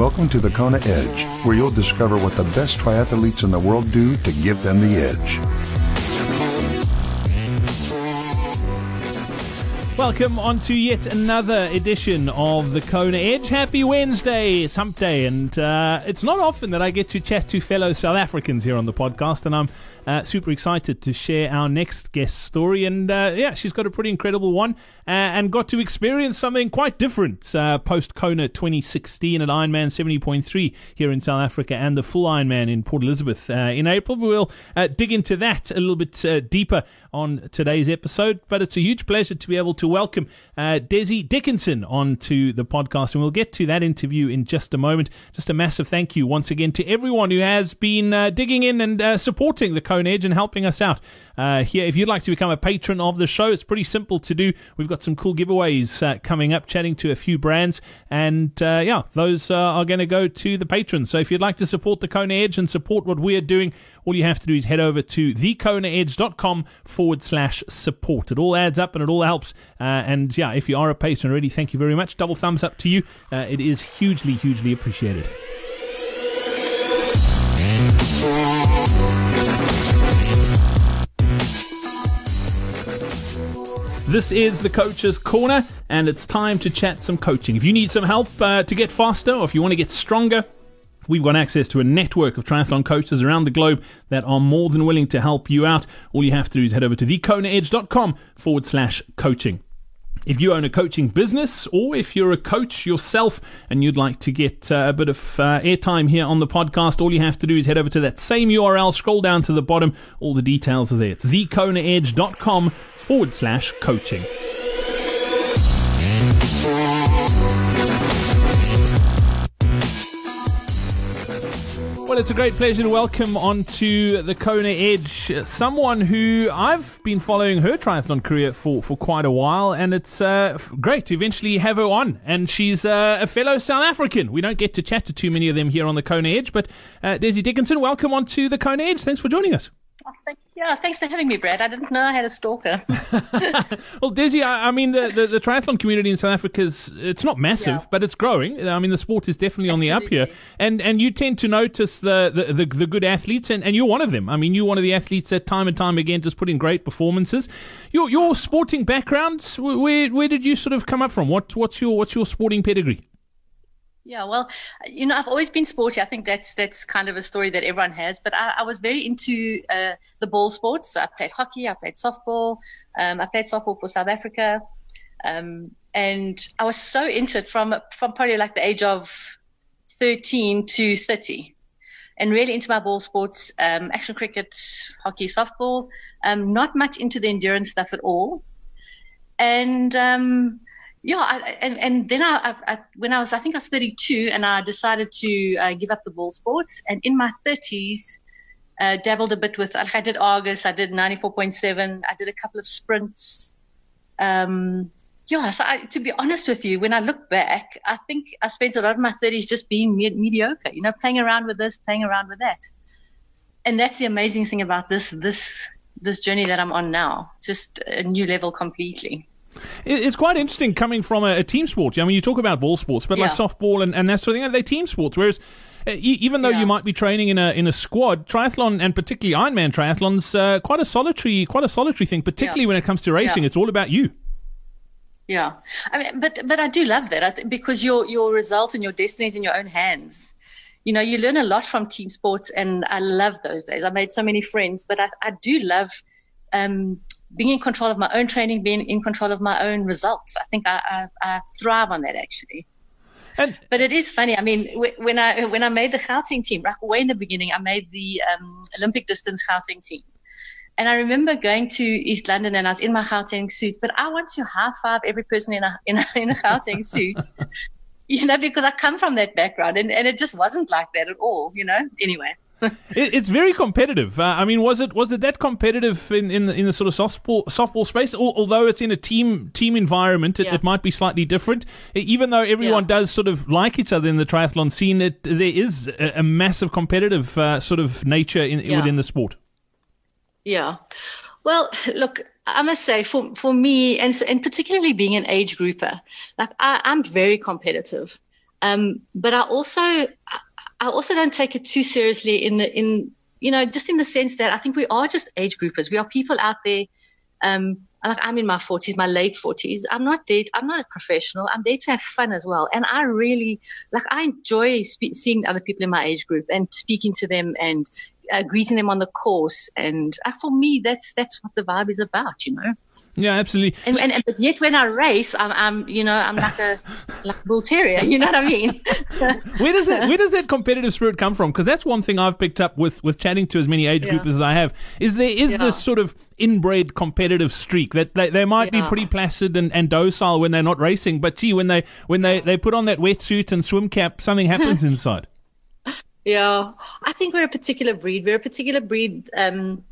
Welcome to the Kona Edge, where you'll discover what the best triathletes in the world do to give them the edge. Welcome on to yet another edition of the Kona Edge. Happy Wednesday, it's hump day, and uh, it's not often that I get to chat to fellow South Africans here on the podcast, and I'm uh, super excited to share our next guest story. And uh, yeah, she's got a pretty incredible one uh, and got to experience something quite different uh, post Kona 2016 at Ironman 70.3 here in South Africa and the full Ironman in Port Elizabeth uh, in April. We'll dig into that a little bit deeper on today's episode, but it's a huge pleasure to be able to welcome uh, Desi Dickinson onto the podcast. And we'll get to that interview in just a moment. Just a massive thank you once again to everyone who has been uh, digging in and uh, supporting the Kona Edge and helping us out uh, here. If you'd like to become a patron of the show, it's pretty simple to do. We've got some cool giveaways uh, coming up, chatting to a few brands, and uh, yeah, those uh, are going to go to the patrons. So if you'd like to support the Kona Edge and support what we're doing, all you have to do is head over to thekonaedge.com forward slash support. It all adds up and it all helps. Uh, and yeah, if you are a patron already, thank you very much. Double thumbs up to you. Uh, it is hugely, hugely appreciated. This is the Coach's Corner, and it's time to chat some coaching. If you need some help uh, to get faster, or if you want to get stronger, We've got access to a network of triathlon coaches around the globe that are more than willing to help you out. All you have to do is head over to thekonaedge.com forward slash coaching. If you own a coaching business or if you're a coach yourself and you'd like to get uh, a bit of uh, airtime here on the podcast, all you have to do is head over to that same URL, scroll down to the bottom, all the details are there. It's thekonaedge.com forward slash coaching. Well, it's a great pleasure to welcome onto the Kona Edge someone who I've been following her triathlon career for, for quite a while, and it's uh, great to eventually have her on. And she's uh, a fellow South African. We don't get to chat to too many of them here on the Kona Edge, but uh, Desi Dickinson, welcome onto the Kona Edge. Thanks for joining us. Oh, thank yeah, thanks for having me, Brad. I didn't know I had a stalker. well, Desi, I, I mean, the, the, the, triathlon community in South Africa is it's not massive, yeah. but it's growing. I mean, the sport is definitely Absolutely. on the up here, and and you tend to notice the the, the, the good athletes, and, and you're one of them. I mean, you're one of the athletes that time and time again just put in great performances. Your your sporting background, where where did you sort of come up from? What what's your what's your sporting pedigree? Yeah, well, you know, I've always been sporty. I think that's that's kind of a story that everyone has. But I, I was very into uh, the ball sports. So I played hockey, I played softball, um, I played softball for South Africa, um, and I was so into it from from probably like the age of thirteen to thirty, and really into my ball sports, um, action cricket, hockey, softball. Um, not much into the endurance stuff at all, and um, yeah, I, and and then I, I, when I was I think I was 32 and I decided to uh, give up the ball sports. And in my 30s uh, dabbled a bit with I did Argus I did 94.7 I did a couple of sprints. Um, yeah so I, to be honest with you when I look back I think I spent a lot of my 30s just being me- mediocre you know playing around with this playing around with that. And that's the amazing thing about this this this journey that I'm on now just a new level completely it's quite interesting coming from a, a, team sport. I mean, you talk about ball sports, but yeah. like softball and, and that sort of thing, they're team sports. Whereas, uh, even though yeah. you might be training in a in a squad, triathlon and particularly Ironman triathlons, uh, quite a solitary, quite a solitary thing. Particularly yeah. when it comes to racing, it's all about you. Yeah, I mean, but but I do love that because your your result and your destiny is in your own hands. You know, you learn a lot from team sports, and I love those days. I made so many friends, but I, I do love um, being in control of my own training, being in control of my own results. I think I, I, I thrive on that actually. And, but it is funny. I mean, when I when I made the Gauteng team, right way in the beginning, I made the um, Olympic distance Gauteng team, and I remember going to East London and I was in my Gauteng suit. But I want to high five every person in a in a, in a Gauteng suit, you know, because I come from that background, and, and it just wasn't like that at all, you know. Anyway it, it's very competitive. Uh, I mean, was it was it that competitive in in, in the sort of softball softball space? although it's in a team team environment, it, yeah. it might be slightly different. Even though everyone yeah. does sort of like each other in the triathlon scene, it, there is a, a massive competitive uh, sort of nature in, yeah. within the sport. Yeah. Well, look, I must say, for for me, and so, and particularly being an age grouper, like I, I'm very competitive. Um, but I also, I also don't take it too seriously in the, in, you know, just in the sense that I think we are just age groupers. We are people out there. Um, like I'm in my 40s, my late 40s. I'm not there. I'm not a professional. I'm there to have fun as well. And I really like. I enjoy spe- seeing other people in my age group and speaking to them and uh, greeting them on the course. And uh, for me, that's that's what the vibe is about. You know. Yeah, absolutely. And, and, and, but yet when I race, I'm, I'm you know I'm like a like a bull terrier. You know what I mean? where does that where does that competitive spirit come from? Because that's one thing I've picked up with with chatting to as many age yeah. groupers as I have. Is there is yeah. this sort of inbred competitive streak that they, they might yeah. be pretty placid and, and docile when they're not racing, but gee, when they when they, they put on that wetsuit and swim cap, something happens inside. Yeah, I think we're a particular breed. We're a particular breed. Um,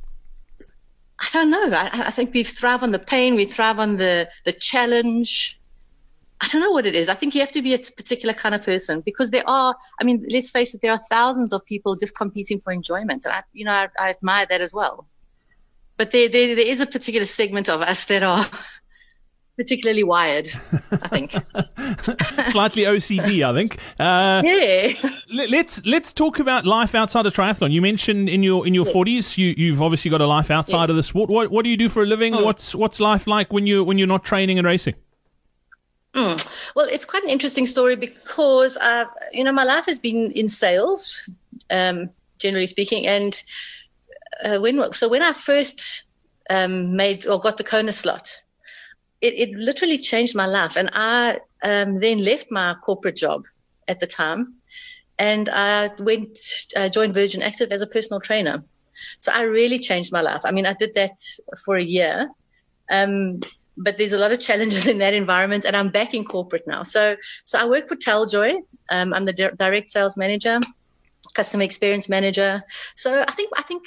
I don't know. I, I, think we thrive on the pain. We thrive on the the challenge. I don't know what it is. I think you have to be a particular kind of person because there are. I mean, let's face it. There are thousands of people just competing for enjoyment, and I, you know, I, I admire that as well. But there, there, there is a particular segment of us that are particularly wired, I think. Slightly OCD, I think. Uh, yeah. Let's let's talk about life outside of triathlon. You mentioned in your in your forties, you you've obviously got a life outside yes. of the sport. What what do you do for a living? Mm. What's what's life like when you when you're not training and racing? Mm. Well, it's quite an interesting story because uh, you know my life has been in sales, um, generally speaking, and uh, when so when I first um, made or got the Kona slot it, it literally changed my life. And I um, then left my corporate job at the time and I went, uh, joined Virgin Active as a personal trainer. So I really changed my life. I mean, I did that for a year. Um, but there's a lot of challenges in that environment and I'm back in corporate now. So, so I work for Taljoy. Um, I'm the di- direct sales manager, customer experience manager. So I think, I think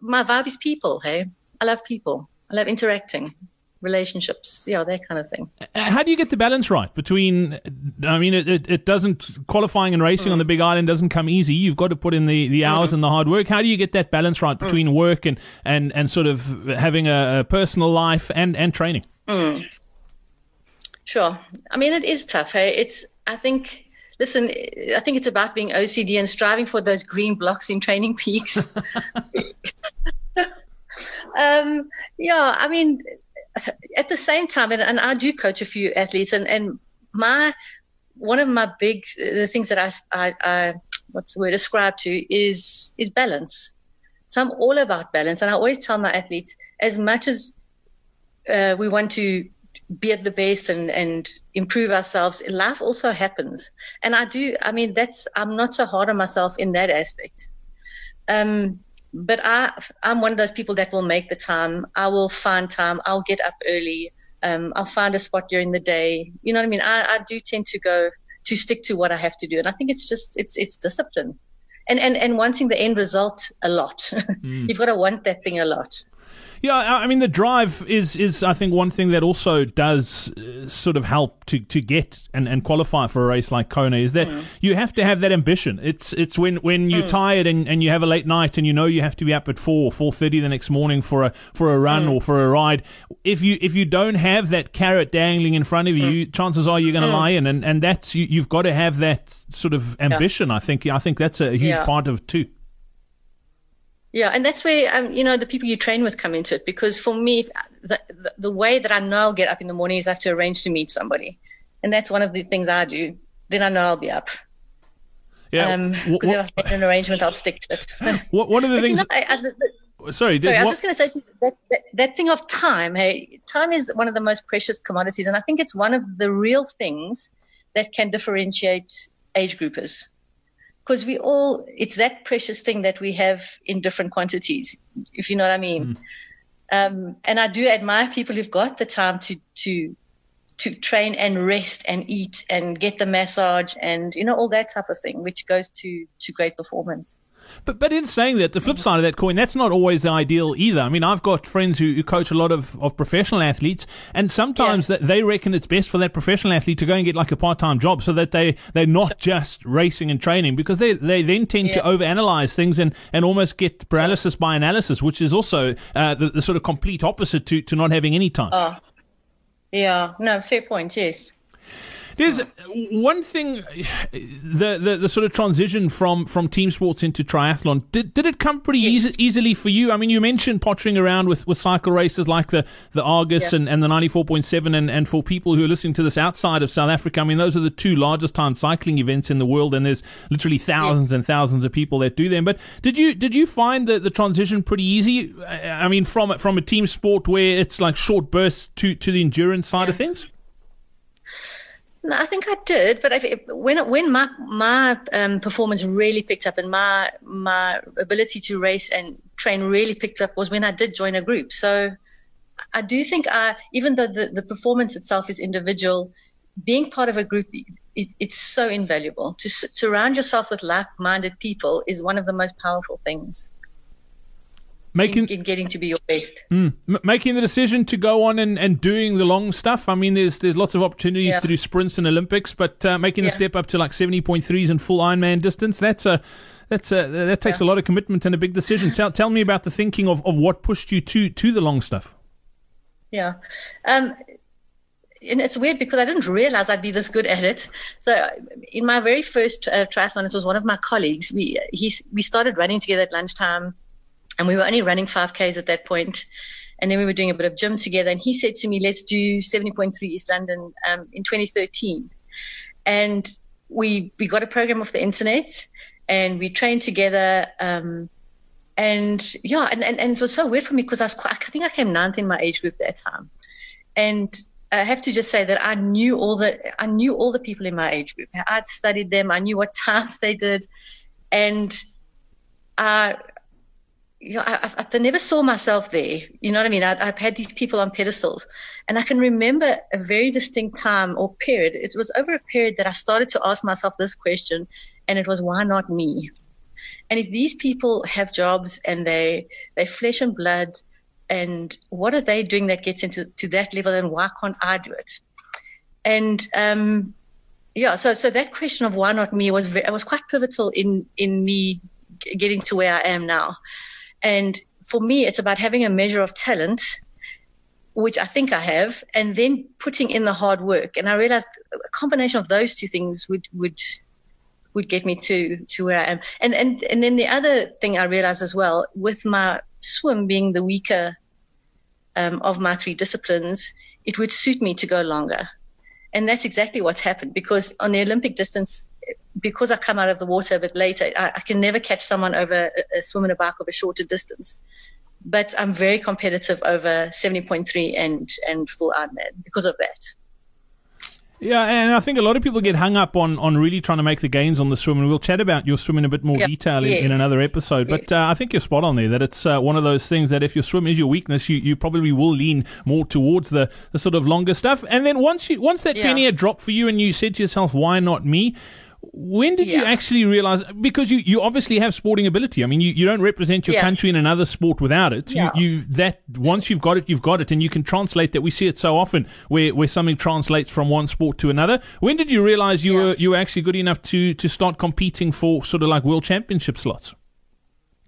my vibe is people. Hey, I love people. I love interacting relationships, yeah, that kind of thing. How do you get the balance right between? I mean, it, it, it doesn't qualifying and racing mm. on the Big Island doesn't come easy. You've got to put in the, the hours mm and the hard work. How do you get that balance right mm. between mm. work and, and, and sort of having a, a personal life and and training? Mm. Sure. I mean, it is tough. Hey, it's. I think. Listen, I think it's about being OCD and striving for those green blocks in TrainingPeaks. um, yeah, I mean, at the same time, and, and I do coach a few athletes, and, and my one of my big the things that I, I, I what's the word ascribe to is is balance. So I'm all about balance, and I always tell my athletes as much as uh, we want to be at the best and and improve ourselves, life also happens, and I do. I mean, that's I'm not so hard on myself in that aspect. Um, but I, I'm one of those people that will make the time. I will find time. I'll get up early. Um, I'll find a spot during the day. You know what I mean? I, I do tend to go to stick to what I have to do, and I think it's just it's it's discipline, and and and wanting the end result a lot. Mm. You've got to want that thing a lot. Yeah, I mean the drive is is I think one thing that also does uh, sort of help to, to get and, and qualify for a race like Kona is that mm. you have to have that ambition. It's it's when, when you're mm. tired and, and you have a late night and you know you have to be up at four four thirty the next morning for a for a run mm. or for a ride. If you if you don't have that carrot dangling in front of you, mm. chances are you're going to mm. lie in, and, and that's you, you've got to have that sort of ambition. Yeah. I think I think that's a huge yeah. part of it too. Yeah, and that's where um, you know the people you train with come into it. Because for me, the, the, the way that I know I'll get up in the morning is I have to arrange to meet somebody, and that's one of the things I do. Then I know I'll be up. Yeah, um, because if I make an arrangement, I'll stick to it. what one of the things? You know, I, I, the, sorry, sorry. I was just going to say that, that, that thing of time. Hey, time is one of the most precious commodities, and I think it's one of the real things that can differentiate age groupers because we all it's that precious thing that we have in different quantities if you know what i mean mm. um, and i do admire people who've got the time to to to train and rest and eat and get the massage and you know all that type of thing which goes to to great performance but but in saying that, the flip side of that coin, that's not always the ideal either. I mean, I've got friends who, who coach a lot of, of professional athletes, and sometimes yeah. they reckon it's best for that professional athlete to go and get like a part time job so that they, they're not just racing and training because they, they then tend yeah. to overanalyze things and, and almost get paralysis by analysis, which is also uh, the, the, sort of complete opposite to, to not having any time. Oh. Yeah, no, fair point, yes. There's one thing, the, the, the sort of transition from from team sports into triathlon. Did, did it come pretty yes. easy, easily for you? I mean, you mentioned pottering around with, with cycle races like the the Argus yeah. and, and the ninety four point seven, and and for people who are listening to this outside of South Africa, I mean, those are the two largest time cycling events in the world, and there's literally thousands yes. and thousands of people that do them. But did you did you find the, the transition pretty easy? I mean, from from a team sport where it's like short bursts to to the endurance side of things. I think I did, but when when my my um, performance really picked up and my my ability to race and train really picked up was when I did join a group. So I do think I, even though the, the performance itself is individual, being part of a group it, it's so invaluable. To surround yourself with like-minded people is one of the most powerful things making in, in, getting to be your best. Mm, m- making the decision to go on and, and doing the long stuff. I mean, there's there's lots of opportunities yeah. to do sprints and Olympics, but uh, making yeah. the step up to like seventy point threes and full Ironman distance, that's a that's a that takes yeah. a lot of commitment and a big decision. tell tell me about the thinking of, of what pushed you to to the long stuff. Yeah. Um, and it's weird because I didn't realize I'd be this good at it. So, in my very first uh, triathlon, it was one of my colleagues. We he we started running together at lunchtime and we were only running 5Ks at that point. And then we were doing a bit of gym together. And he said to me, let's do 70.3 East London um, in 2013. And we, we got a program off the internet and we trained together. Um, and yeah, and, and, and it was so weird for me because I was quite, I think I came ninth in my age group that time. And I have to just say that I knew all the I knew all the people in my age group. I'd studied them. I knew what tasks they did, and I you know, I, I, I, never saw myself there. You know what I mean? I, have had these people on pedestals, and I can remember a very distinct time or period. It was over a period that I started to ask myself this question, and it was, why not me? And if these people have jobs and they they flesh and blood, and what are they doing that gets into to that level, and why can't I do it? And um, yeah, so so that question of why not me was very, was quite pivotal in in me getting to where I am now. And for me, it's about having a measure of talent, which I think I have, and then putting in the hard work. And I realized a combination of those two things would would would get me to to where I am. And and and then the other thing I realized as well, with my swim being the weaker um, of my three disciplines, it would suit me to go longer. And that's exactly what's happened because on the Olympic distance, because I come out of the water a bit later, I, I can never catch someone over a, a swim and a bike of a shorter distance. But I'm very competitive over 70.3 and, and full Ironman because of that. Yeah, and I think a lot of people get hung up on, on really trying to make the gains on the swim, and we'll chat about your swim in a bit more yep. detail in, yes. in, another episode. Yes. But uh, I think you're spot on there that it's uh, one of those things that if your swim is your weakness, you, you probably will lean more towards the, the sort of longer stuff. And then once you once that yeah. penny had dropped for you, and you said to yourself, "Why not me?" When did yeah. you actually realize? Because you, you obviously have sporting ability. I mean, you, you don't represent your yeah. country in another sport without it. Yeah. You, you that once you've got it, you've got it, and you can translate that. We see it so often where, where something translates from one sport to another. When did you realize you were you were actually good enough to to start competing for sort of like world championship slots?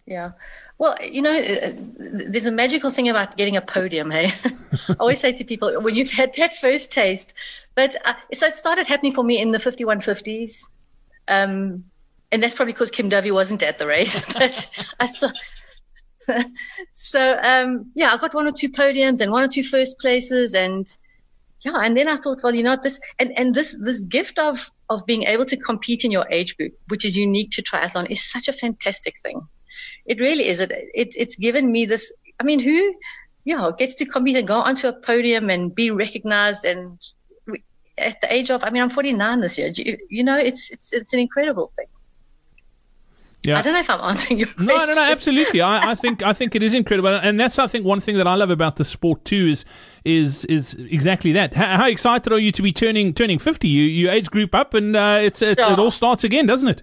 Yeah. Well, you know, uh, there's a magical thing about getting a podium, hey? I always say to people, when you've had that first taste, but uh, so it started happening for me in the 5150s. Um, and that's probably because Kim Dovey wasn't at the race, but I still. so um, yeah, I got one or two podiums and one or two first places, and yeah, and then I thought, well, you know, this and and this this gift of of being able to compete in your age group, which is unique to triathlon, is such a fantastic thing. It really is. It, it it's given me this. I mean, who, yeah, you know, gets to compete and go onto a podium and be recognized and at the age of, I mean, I'm 49 this year. You, you, know, it's it's it's an incredible thing. Yeah. I don't know if I'm answering your question. No, no, no, absolutely. I, I think I think it is incredible, and that's I think one thing that I love about the sport too is is is exactly that. How, how excited are you to be turning turning 50? You you age group up, and uh, it's, sure. it, it all starts again, doesn't it?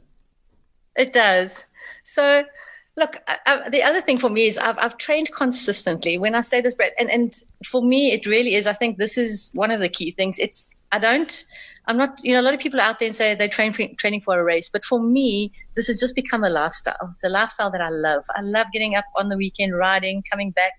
It does. So Look, I, the other thing for me is I've, I've trained consistently. When I say this, Brad, and, and for me, it really is. I think this is one of the key things. It's I don't. I'm not. You know, a lot of people out there and say they train for, training for a race, but for me, this has just become a lifestyle. It's a lifestyle that I love. I love getting up on the weekend, riding, coming back,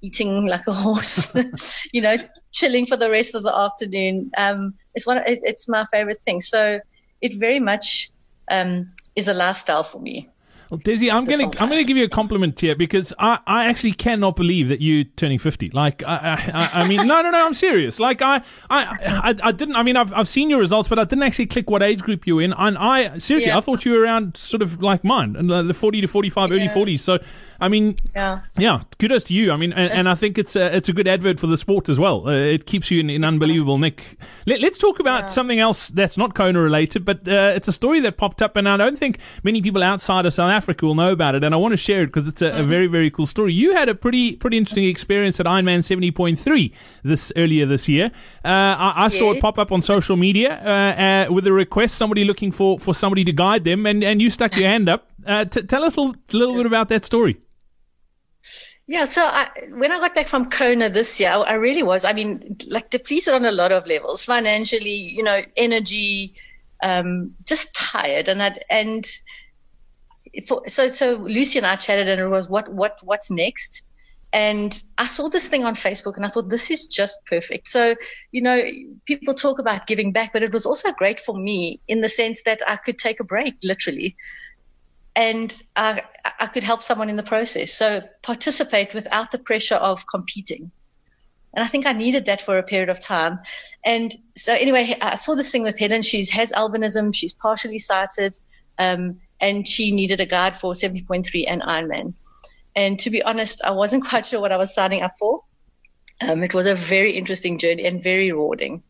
eating like a horse. you know, chilling for the rest of the afternoon. Um, It's one. It, it's my favorite thing. So it very much um, is a lifestyle for me. Well, Desi, I'm going to I'm to give you a compliment here because I, I actually cannot believe that you turning 50. Like I I, I mean no no no I'm serious. Like I I, I, I didn't I mean I've I've seen your results but I didn't actually click what age group you're in and I seriously yeah. I thought you were around sort of like mine and the 40 to 45 yeah. early 40s. So I mean, yeah, yeah. Kudos to you. I mean, and, and I think it's a, it's a good advert for the sport as well. Uh, it keeps you in, in unbelievable nick. Let, us talk about yeah. something else that's not Kona related, but uh, it's a story that popped up, and I don't think many people outside of South Africa will know about it. And I want to share it because it's a, mm-hmm. a, very very cool story. You had a pretty pretty interesting experience at Ironman seventy point three this earlier this year. Uh, I, I saw it pop up on social media uh, uh, with a request, somebody looking for for somebody to guide them, and and you stuck your hand up. Uh, t- tell us a little, a little bit about that story. Yeah, so I, when I got back from Kona this year, I really was, I mean, like depleted on a lot of levels, financially, you know, energy, um, just tired. And that, and for, so, so Lucy and I chatted and it was what, what, what's next? And I saw this thing on Facebook and I thought, this is just perfect. So, you know, people talk about giving back, but it was also great for me in the sense that I could take a break, literally and I, I could help someone in the process. So participate without the pressure of competing. And I think I needed that for a period of time. And so anyway, I saw this thing with Helen. She has albinism. She's partially sighted. Um, and she needed a guide for 70.3 and Ironman. And to be honest, I wasn't quite sure what I was signing up for. Um, it was a very interesting journey and very rewarding.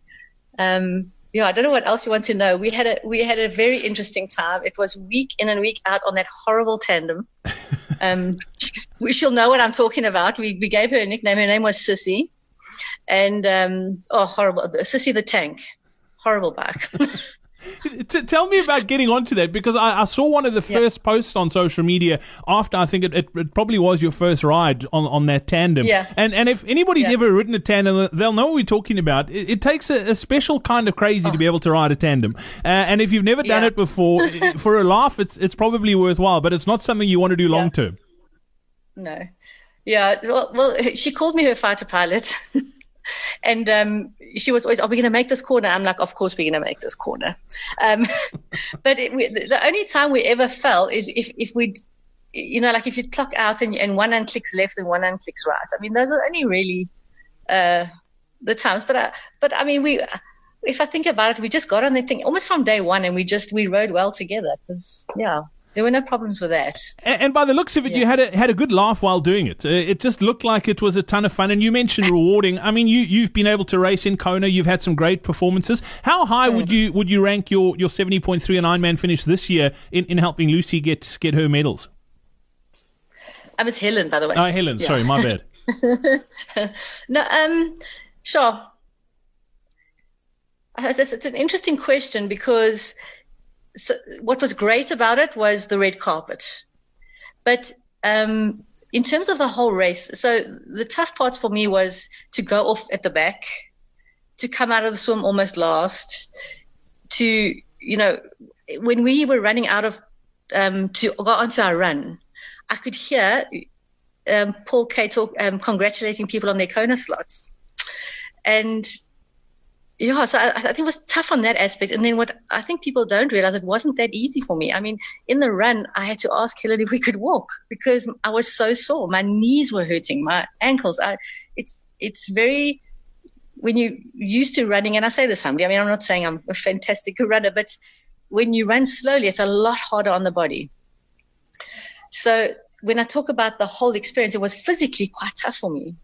Um, yeah, I don't know what else you want to know. We had a we had a very interesting time. It was week in and week out on that horrible tandem. um, we she'll know what I'm talking about. We we gave her a nickname. Her name was Sissy, and um, oh, horrible, Sissy the Tank, horrible bike. T- tell me about getting onto that because I, I saw one of the first posts on social media after I think it, it, it, probably was your first ride on, on that tandem. Yeah. And and if anybody's yeah. ever ridden a tandem, they'll know what we're talking about. It, it takes a, a, special kind of crazy oh. to be able to ride a tandem. Uh, and if you've never done yeah. it before, for a laugh, it's it's probably worthwhile, but it's not something you want to do long term. No. Yeah. Well, well, she called me her fighter pilot. and um, she was always, "Are we going to make this corner?" I'm like, "Of course we're going to make this corner." Um, but it, we, the only time we ever fell is if if we, you know, like if you clock out and, and one hand clicks left and one hand clicks right. I mean, those are only really uh, the times. But I, but I mean, we. If I think about it, we just got on the thing almost from day one, and we just we rode well together. Because yeah, there were no problems with that. And, and by the looks of it, yeah. you had a had a good laugh while doing it. Uh, it just looked like it was a ton of fun. And you mentioned rewarding. I mean, you you've been able to race in Kona. You've had some great performances. How high mm. would you would you rank your your seventy point three and Ironman finish this year in, in helping Lucy get get her medals? Um, it's Helen, by the way. Oh, Helen. Yeah. Sorry, my bad. no, um, sure. It's, it's an interesting question because so what was great about it was the red carpet. But um, in terms of the whole race, so the tough parts for me was to go off at the back, to come out of the swim almost last, to, you know, when we were running out of, um, to go onto our run, I could hear um, Paul Kaye talk, um, congratulating people on their Kona slots. And yeah, so I, I, think it was tough on that aspect. And then what I think people don't realize, it wasn't that easy for me. I mean, in the run, I had to ask Helen if we could walk because I was so sore. My knees were hurting, my ankles. I, it's it's very when you're used to running, and I say this humbly. I mean, I'm not saying I'm a fantastic runner, but when you run slowly, it's a lot harder on the body. So when I talk about the whole experience, it was physically quite tough for me.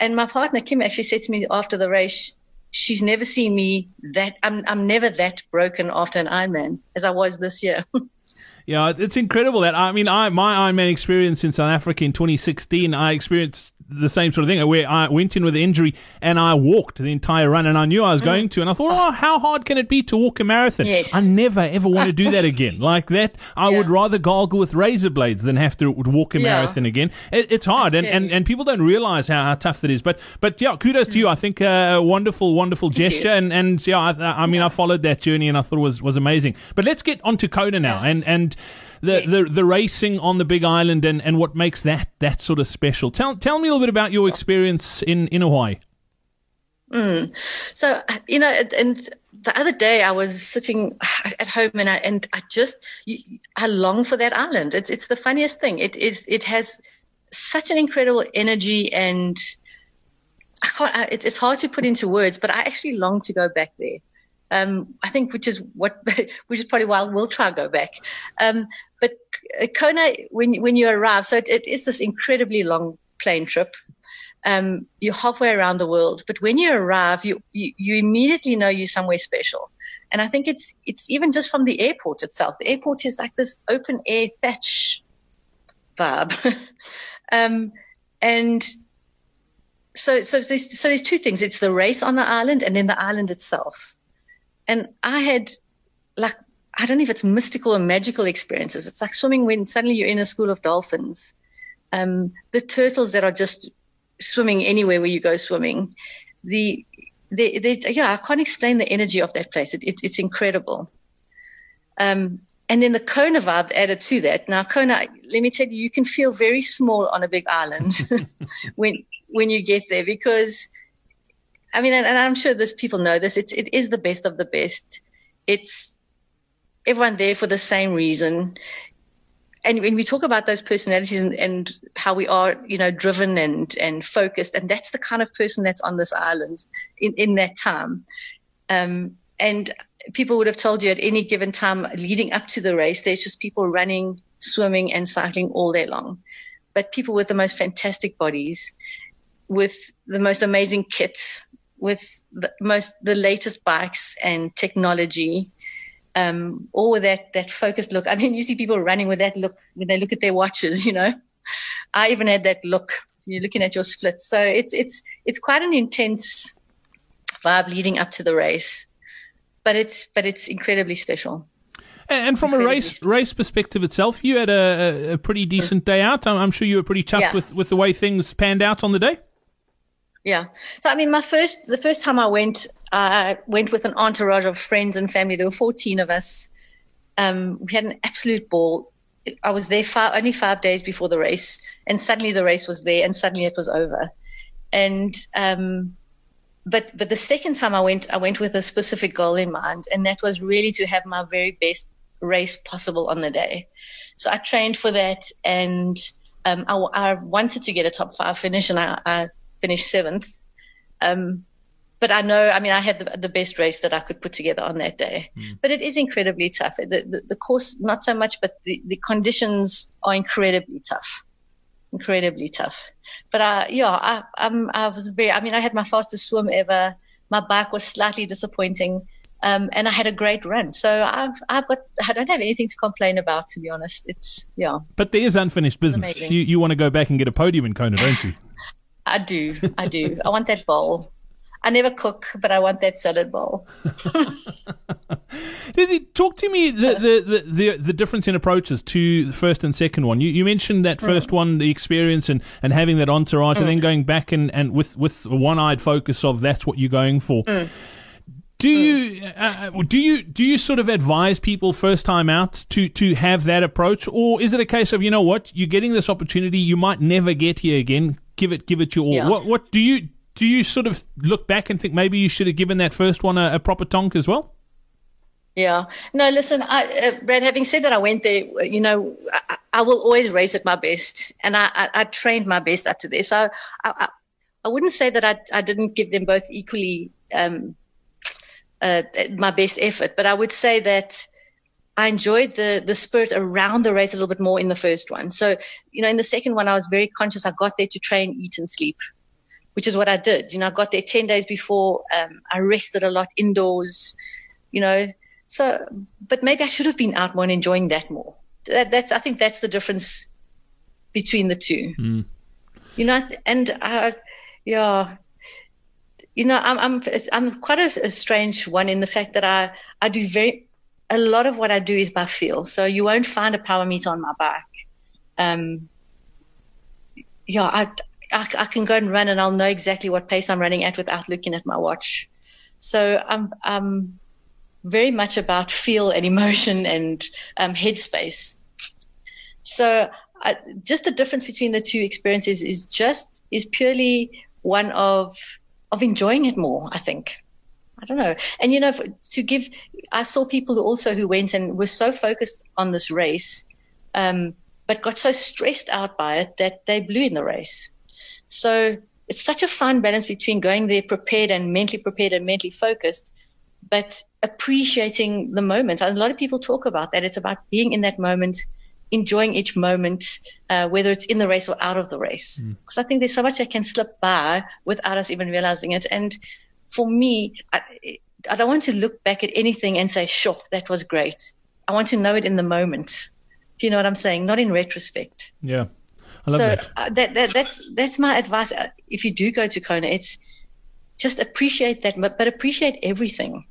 And my partner Kim actually said to me after the race, she's never seen me that I'm I'm never that broken after an Ironman as I was this year. yeah, it's incredible that I mean I my Ironman experience in South Africa in 2016 I experienced the same sort of thing where I went in with an injury and I walked the entire run and I knew I was mm. going to and I thought, oh, how hard can it be to walk a marathon? Yes. I never ever want to do that again. Like that, I yeah. would rather gargle with razor blades than have to walk a yeah. marathon again. It, it's hard and, and, and people don't realize how, how tough that is. But but yeah, kudos mm. to you. I think uh, a wonderful, wonderful Thank gesture. And, and yeah, I, I mean, yeah. I followed that journey and I thought it was, was amazing. But let's get on to Kona now. And, and, the, the the racing on the Big Island and, and what makes that that sort of special. Tell tell me a little bit about your experience in in Hawaii. Mm. So you know, and the other day I was sitting at home and I and I just I long for that island. It's it's the funniest thing. It is it has such an incredible energy and I can't, it's hard to put into words, but I actually long to go back there. Um, I think, which is what, which is probably why we'll try and go back. Um, but Kona, when when you arrive, so it, it is this incredibly long plane trip. Um, you're halfway around the world, but when you arrive, you, you you immediately know you're somewhere special. And I think it's it's even just from the airport itself. The airport is like this open air thatch vibe, um, and so so there's so there's two things. It's the race on the island and then the island itself. And I had like I don't know if it's mystical or magical experiences. It's like swimming when suddenly you're in a school of dolphins. Um, the turtles that are just swimming anywhere where you go swimming. The, the, the yeah, I can't explain the energy of that place. It, it, it's incredible. Um, and then the Kona vibe added to that. Now, Kona, let me tell you, you can feel very small on a big island when when you get there because I mean, and, and I'm sure this people know this. It's it is the best of the best. It's everyone there for the same reason. And when we talk about those personalities and, and how we are, you know, driven and and focused, and that's the kind of person that's on this island in in that time. Um, and people would have told you at any given time leading up to the race, there's just people running, swimming, and cycling all day long. But people with the most fantastic bodies with the most amazing kits, with the most the latest bikes and technology, um, all with that that focused look. I mean, you see people running with that look when they look at their watches. You know, I even had that look. You're looking at your splits, so it's it's it's quite an intense vibe leading up to the race, but it's but it's incredibly special. And from a race race perspective itself, you had a, a pretty decent day out. I'm, I'm, sure you were pretty chuffed yeah. with, with the way things panned out on the day. Yeah. So I mean, my first the first time I went, I went with an entourage of friends and family. There were fourteen of us. Um, we had an absolute ball. I was there five, only five days before the race, and suddenly the race was there, and suddenly it was over. And um, but but the second time I went, I went with a specific goal in mind, and that was really to have my very best race possible on the day. So I trained for that, and um, I, I, wanted to get a top five finish, and I, I finished seventh. Um, but I know, I mean, I had the, the, best race that I could put together on that day. Mm. But it is incredibly tough. The, the, the, course, not so much, but the, the conditions are incredibly tough. Incredibly tough. But uh, yeah, I, I'm, I was very, I mean, I had my fastest swim ever. My bike was slightly disappointing. Um, and I had a great run. So I've, I've got, I don't have anything to complain about, to be honest. It's, yeah. But there is unfinished business. You, you want to go back and get a podium in Kona, don't you? I do. I do. I want that bowl. I never cook, but I want that salad bowl. Talk to me the, the, the, the, difference in approaches to the first and second one. You, you mentioned that first mm. one, the experience and, and having that entourage, mm. and then mm. going back and, and with, with a one eyed focus of that's what you're going for. Mm. Do you uh, uh, do you do you sort of advise people first time out to to have that approach, or is it a case of you know what you're getting this opportunity, you might never get here again, give it give it your all. Yeah. What what do you do you sort of look back and think maybe you should have given that first one a, a proper tonk as well? Yeah. No, listen, I, uh, Brad, having said that, I went there, you know, I, I will always race at my best. And I, I, I trained my best up to this. So I, I, wouldn't say that I, I didn't give them both equally um, uh, my best effort, but I would say that I enjoyed the the spirit around the race a little bit more in the first one. So, you know, in the second one, I was very conscious. I got there to train, eat, and sleep, which is what I did. You know, I got there ten days before. Um, I rested a lot indoors. You know, so but maybe I should have been out more and enjoying that more. That, that's I think that's the difference between the two. Mm. You know, and uh, yeah, you know, I'm I'm I'm quite a, a strange one in the fact that I I do very a lot of what I do is by feel. So you won't find a power meter on my bike. Um, yeah, I, I, I can go and run and I'll know exactly what pace I'm running at without looking at my watch. So I'm, I'm very much about feel and emotion and um, headspace. So I, just the difference between the two experiences is just is purely one of of enjoying it more. I think. I don't know. And you know, to give, I saw people who also who went and were so focused on this race, um, but got so stressed out by it that they blew in the race. So it's such a fine balance between going there prepared and mentally prepared and mentally focused, but appreciating the moment. And A lot of people talk about that. It's about being in that moment, enjoying each moment, uh, whether it's in the race or out of the race. Because mm. I think there's so much that can slip by without us even realizing it. And for me, I, I don't want to look back at anything and say, sure, that was great. I want to know it in the moment. Do you know what I'm saying? Not in retrospect. Yeah. I love so that. Uh, that, that. That's that's my advice. Uh, if you do go to Kona, it's just appreciate that, but appreciate everything.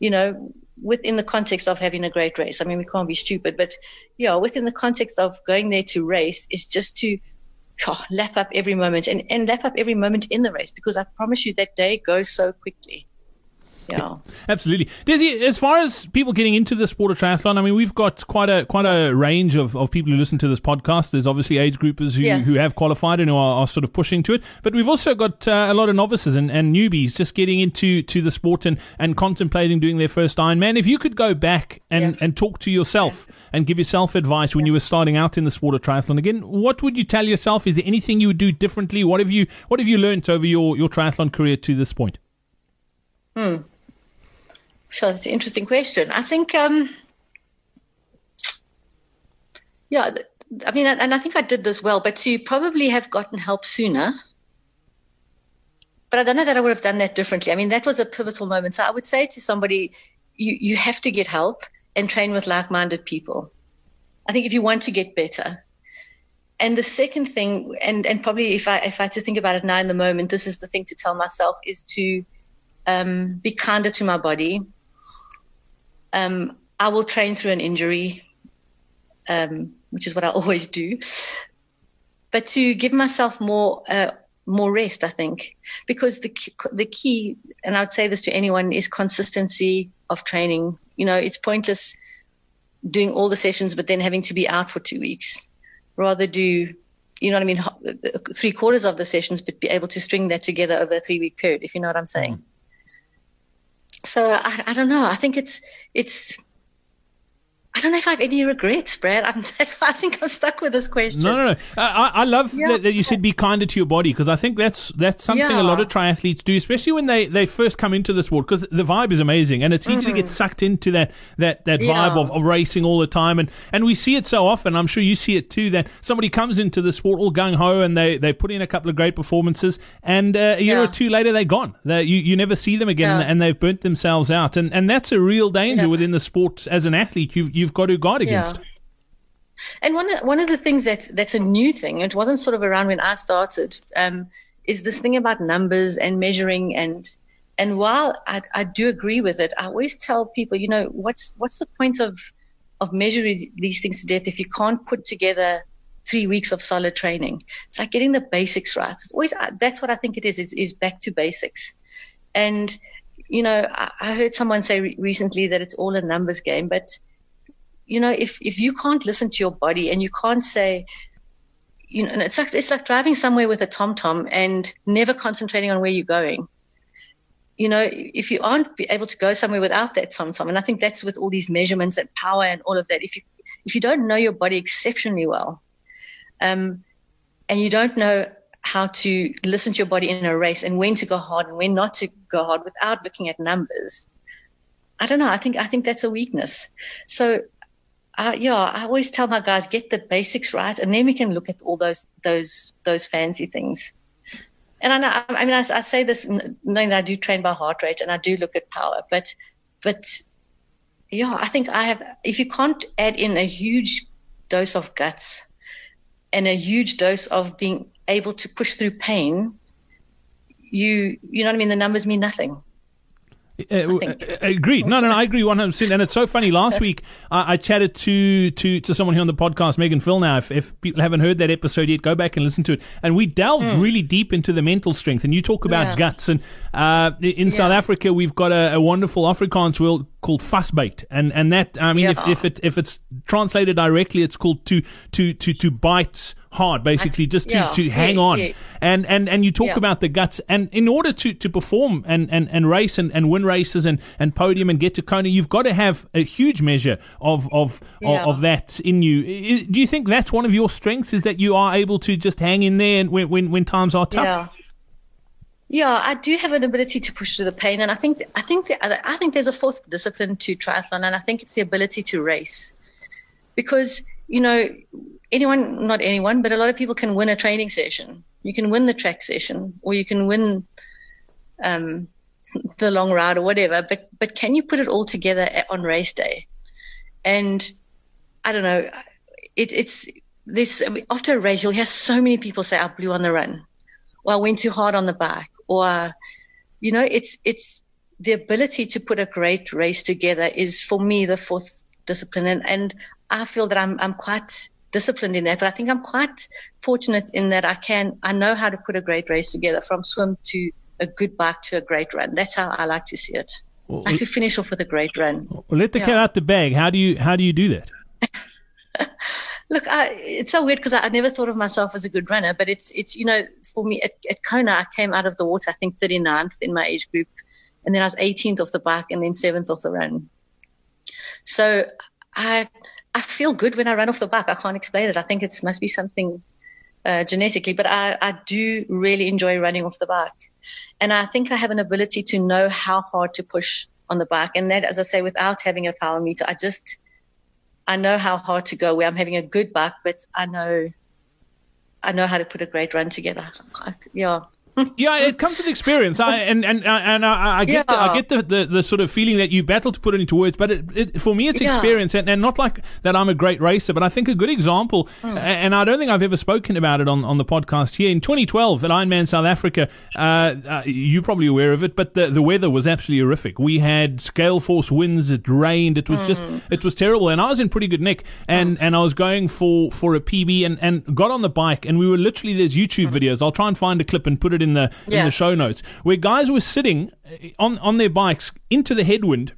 You know, within the context of having a great race. I mean, we can't be stupid, but yeah, within the context of going there to race is just to oh, lap up every moment and, and lap up every moment in the race because I promise you that day goes so quickly. Yeah. Absolutely. Desi, as far as people getting into the sport of triathlon, I mean, we've got quite a quite a range of, of people who listen to this podcast. There's obviously age groupers who, yeah. who have qualified and who are, are, sort of pushing to it. But we've also got uh, a lot of novices and, and newbies just getting into to the sport and, and contemplating doing their first Ironman. If you could go back and, yeah. and talk to yourself yeah. and give yourself advice when you were starting out in the sport of triathlon again, what would you tell yourself? Is there anything you would do differently? What have you what have you learned over your, your triathlon career to this point? Hmm. Sure, that's an interesting question. I think, um, yeah, I mean, and I think I did this well, but to probably have gotten help sooner. But I don't know that I would have done that differently. I mean, that was a pivotal moment. So I would say to somebody, you, you have to get help and train with like minded people. I think if you want to get better. And the second thing, and, and probably if I if I had to think about it now in the moment, this is the thing to tell myself is to um, be kinder to my body, um, I will train through an injury, um, which is what I always do. But to give myself more uh, more rest, I think, because the the key, and I would say this to anyone, is consistency of training. You know, it's pointless doing all the sessions, but then having to be out for two weeks. Rather do, you know what I mean, three quarters of the sessions, but be able to string that together over a three week period. If you know what I'm saying. Mm so I, I don't know. I think it's it's I don't know if I have any regrets, Brad. I'm, that's why I think I'm stuck with this question. No, no, no. I, I love yeah. that, that, you said be kinder to your body because I think that's that's something yeah. a lot of triathletes do, especially when they, they first come into the sport because the vibe is amazing and it's easy mm-hmm. to get mm-hmm. sucked into that that, that vibe of, of racing all the time and and we see it so often. I'm sure you see it too that somebody comes into the sport all gung ho and they, they put in a couple of great performances and uh, a year or two later they're gone. They, you you never see them again and, and, they've burnt themselves out and and that's a real danger within the sport as an athlete. You've you've got to guard against. Yeah. And one of, one of the things that that's a new thing, it wasn't sort of around when I started, um, is this thing about numbers and measuring and and while I, I do agree with it, I always tell people, you know, what's what's the point of of measuring these things to death if you can't put together three weeks of solid training? It's like getting the basics right. It's always that's what I think it is. Is, is back to basics, and you know, I, I heard someone say re- recently that it's all a numbers game, but you know, if if you can't listen to your body and you can't say, you know, it's like it's like driving somewhere with a TomTom and never concentrating on where you're going. You know, if you aren't able to go somewhere without that TomTom, and I think that's with all these measurements and power and all of that. If you if you don't know your body exceptionally well, um, and you don't know how to listen to your body in a race and when to go hard and when not to go hard without looking at numbers, I don't know. I think I think that's a weakness. So uh, yeah, I always tell my guys get the basics right, and then we can look at all those those those fancy things. And I know, I mean, I, I say this knowing that I do train by heart rate and I do look at power, but but yeah, I think I have. If you can't add in a huge dose of guts and a huge dose of being able to push through pain, you you know what I mean. The numbers mean nothing. Uh, uh, agreed. No, no, no, I agree 100%. And it's so funny. Last week, I, I chatted to, to, to someone here on the podcast, Megan Phil. Now, if, if people haven't heard that episode yet, go back and listen to it. And we delved mm. really deep into the mental strength. And you talk about yeah. guts. And uh, in yeah. South Africa, we've got a, a wonderful Afrikaans word called vasbyt. And, and that, I mean, yeah. if, if, it, if it's translated directly, it's called to, to, to, to bite hard, basically, just to, yeah, to hang yes, on. yes. And, and, and you talk Yeah. about the guts. And in order to, to perform and, and, and race and, and win races and, and podium and get to Kona, you've got to have a huge measure of, of, Yeah. of, of that in you. Do you think that's one of your strengths is that you are able to just hang in there and when, when, when times are tough? Yeah. Yeah, I do have an ability to push through the pain, and I think I think the other, I think there's a fourth discipline to triathlon, and I think it's the ability to race, because you know anyone, not anyone, but a lot of people can win a training session. You can win the track session, or you can win um, the long ride or whatever. But but can you put it all together on race day? And I don't know. It, it's this after a race, you'll hear so many people say, "I blew on the run." or I went too hard on the bike, or you know, it's it's the ability to put a great race together is for me the fourth discipline, and and I feel that I'm I'm quite disciplined in that, but I think I'm quite fortunate in that I can I know how to put a great race together from swim to a good bike to a great run. That's how I like to see it. Well, I like to finish off with a great run. Well, let the Yeah. cat out the bag. How do you how do you do that? Look, I, it's so weird because I, I never thought of myself as a good runner, but it's it's you know for me at, at Kona I came out of the water I think 39th in my age group, and then I was 18th off the bike and then seventh off the run. So I I feel good when I run off the bike. I can't explain it. I think it must be something uh, genetically, but I, I do really enjoy running off the bike, and I think I have an ability to know how hard to push on the bike, and that, as I say, without having a power meter, I just I know how hard to go where I'm having a good bike, but I know I know how to put a great run together. I- Yeah. Yeah, it comes with experience, I, and and and I, I get the, I get the, the, the sort of feeling that you battle to put it into words, but it, it, for me it's Yeah. experience, and, and not like that I'm a great racer, but I think a good example, Hmm. and I don't think I've ever spoken about it on, on the podcast here. In 2012 at Ironman South Africa, uh, uh, you're probably aware of it, but the the weather was absolutely horrific. We had scale force winds, it rained, it was just Hmm. it was terrible, and I was in pretty good nick, and and I was going for for a PB, and and got on the bike, and we were literally there's YouTube videos. I'll try and find a clip and put it in the in the show notes where guys were sitting uh, on on their bikes into the headwind.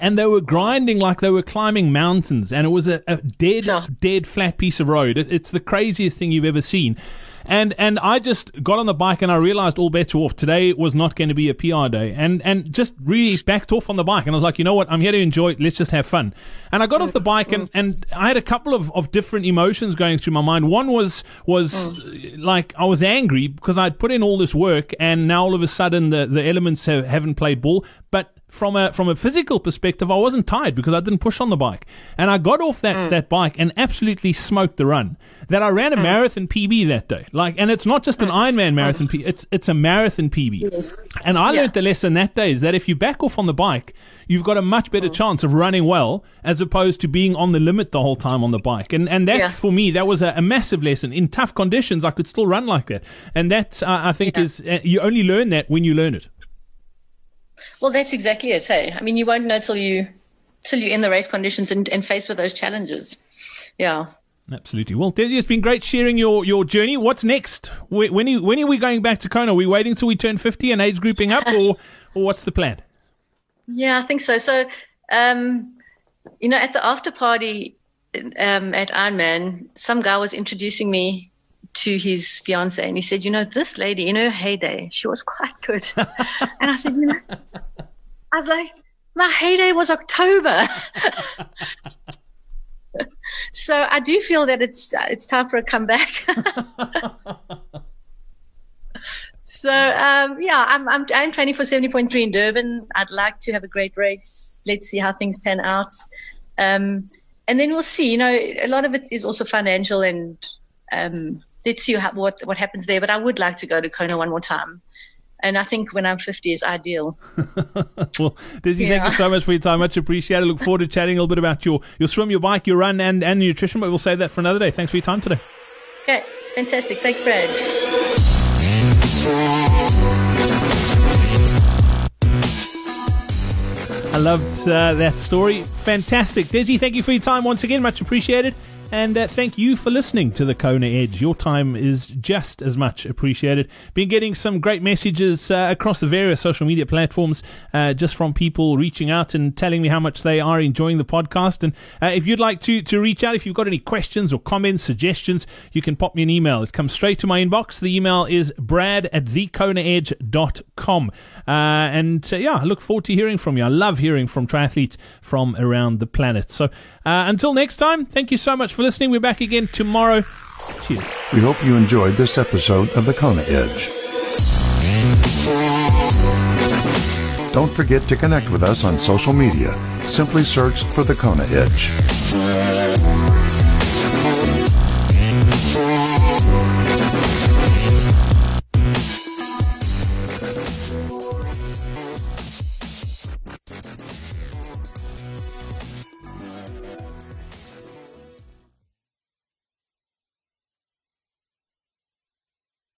And they were grinding like they were climbing mountains, and it was a, a dead, Yeah. dead flat piece of road. It, it's the craziest thing you've ever seen. And and I just got on the bike and I realized all bets were off. Today was not going to be a PR day, and and just really backed off on the bike. And I was like, you know what, I'm here to enjoy it. Let's just have fun. And I got off the bike and, and I had a couple of, of different emotions going through my mind. One was was mm. like I was angry because I'd put in all this work and now all of a sudden the, the elements have, haven't played ball. But from a from a physical perspective, I wasn't tired because I didn't push on the bike, and I got off that, mm. that bike and absolutely smoked the run. That I ran a mm. marathon PB that day, like, and it's not just an mm. Ironman marathon PB; it's it's a marathon PB. Yes. And I Yeah. learned the lesson that day is that if you back off on the bike, you've got a much better chance of running well as opposed to being on the limit the whole time on the bike. And and that Yeah. for me that was a, a massive lesson. In tough conditions, I could still run like that, and that uh, I think Yeah. is uh, you only learn that when you learn it. Well, that's exactly it. Hey, I mean, you won't know till you till you're in the race conditions and, and faced with those challenges. Yeah. Absolutely. Well, Desi, it's been great sharing your, your journey. What's next? Wh- When are, when are we going back to Kona? Are we waiting till we turn 50 and age grouping up, or, or what's the plan? Yeah, I think so. So, um, you know, at the after party um, at Ironman, some guy was introducing me to his fiance, and he said, "You know, this lady in her heyday, she was quite good." and I said, "You know," I was like, "My heyday was October." so I do feel that it's it's time for a comeback. So um, yeah, I'm, I'm I'm training for seventy point three in Durban. I'd like to have a great race. Let's see how things pan out, um, and then we'll see. You know, a lot of it is also financial, and um, let's see what what happens there. But I would like to go to Kona one more time, and I think when I'm fifty is ideal. Well, Desi, thank you so much for your time. Much appreciated. Look forward to chatting a little bit about your, your swim, your bike, your run, and, and nutrition, but we'll save that for another day. Thanks for your time today. Okay, fantastic. Thanks, Brad. I loved uh, that story. Fantastic. Desi, thank you for your time once again. Much appreciated. And uh, thank you for listening to the Kona Edge. Your time is just as much appreciated. Been getting some great messages uh, across the various social media platforms, uh, just from people reaching out and telling me how much they are enjoying the podcast. And uh, if you'd like to to reach out, if you've got any questions or comments, suggestions, you can pop me an email. It comes straight to my inbox. The email is brad at thekonaedge.com. Uh, and uh, yeah, I look forward to hearing from you. I love hearing from triathletes from around the planet. So uh, until next time, thank you so much for listening. We're back again tomorrow. Cheers. We hope you enjoyed this episode of The Kona Edge. Don't forget to connect with us on social media. Simply search for The Kona Edge.